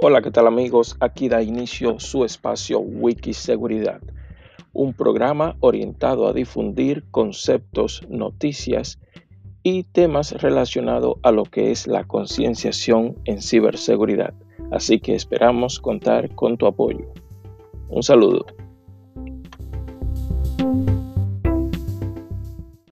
Hola, ¿qué tal amigos? Aquí da inicio su espacio Wikiseguridad, un programa orientado a difundir conceptos, noticias y temas relacionados a lo que es la concienciación en ciberseguridad. Así que esperamos contar con tu apoyo. Un saludo.